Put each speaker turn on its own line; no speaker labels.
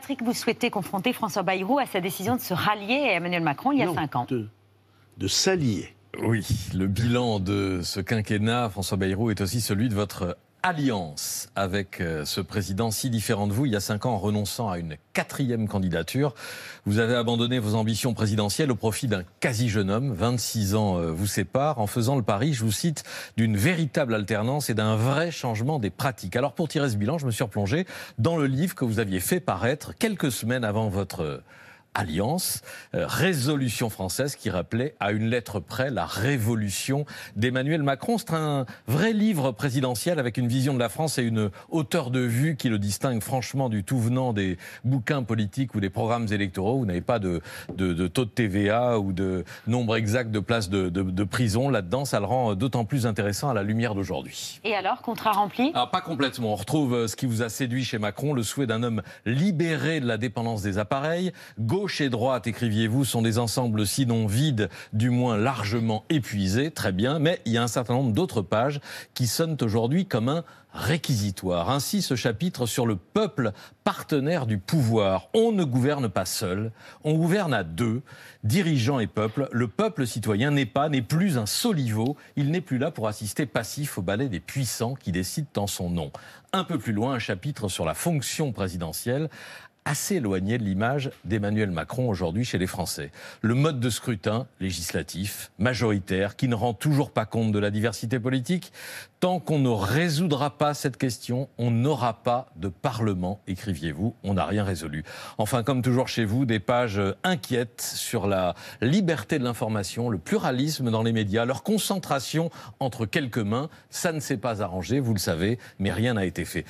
Patrick, vous souhaitez confronter François Bayrou à sa décision de se rallier à Emmanuel Macron il y a cinq ans.
De, de s'allier.
Oui, le bilan de ce quinquennat, François Bayrou, est aussi celui de votre alliance avec euh, ce président si différent de vous il y a cinq ans en renonçant à une quatrième candidature. Vous avez abandonné vos ambitions présidentielles au profit d'un quasi jeune homme. 26 ans euh, vous séparent en faisant le pari, je vous cite, d'une véritable alternance et d'un vrai changement des pratiques. Alors pour tirer ce bilan, je me suis replongé dans le livre que vous aviez fait paraître quelques semaines avant votre Alliance, euh, résolution française qui rappelait à une lettre près la révolution d'Emmanuel Macron. C'est un vrai livre présidentiel avec une vision de la France et une hauteur de vue qui le distingue franchement du tout venant des bouquins politiques ou des programmes électoraux. Vous n'avez pas de, de, taux de TVA ou de nombre exact de places de, de prison là-dedans. Ça le rend d'autant plus intéressant à la lumière d'aujourd'hui.
Et alors, contrat rempli?
Ah, Pas complètement. On retrouve euh, ce qui vous a séduit chez Macron, le souhait d'un homme libéré de la dépendance des appareils, gauche et droite, écriviez-vous, sont des ensembles sinon vides, du moins largement épuisés, très bien, mais il y a un certain nombre d'autres pages qui sonnent aujourd'hui comme un réquisitoire. Ainsi, ce chapitre sur le peuple partenaire du pouvoir. On ne gouverne pas seul, on gouverne à deux, dirigeants et peuple. Le peuple citoyen n'est pas, n'est plus un soliveau, il n'est plus là pour assister passif au ballet des puissants qui décident en son nom. Un peu plus loin, un chapitre sur la fonction présidentielle assez éloigné de l'image d'Emmanuel Macron aujourd'hui chez les Français. Le mode de scrutin législatif, majoritaire, qui ne rend toujours pas compte de la diversité politique, Tant qu'on ne résoudra pas cette question, on n'aura pas de Parlement, écriviez-vous. On n'a rien résolu. Enfin, comme toujours chez vous, des pages inquiètes sur la liberté de l'information, le pluralisme dans les médias, leur concentration entre quelques mains. Ça ne s'est pas arrangé, vous le savez, mais rien n'a été fait.